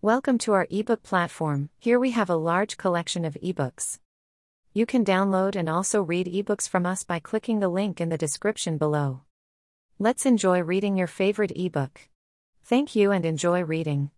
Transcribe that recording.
Welcome to our ebook platform. Here we have a large collection of ebooks. You can download and also read ebooks from us by clicking the link in the description below. Let's enjoy reading your favorite ebook. Thank you and enjoy reading.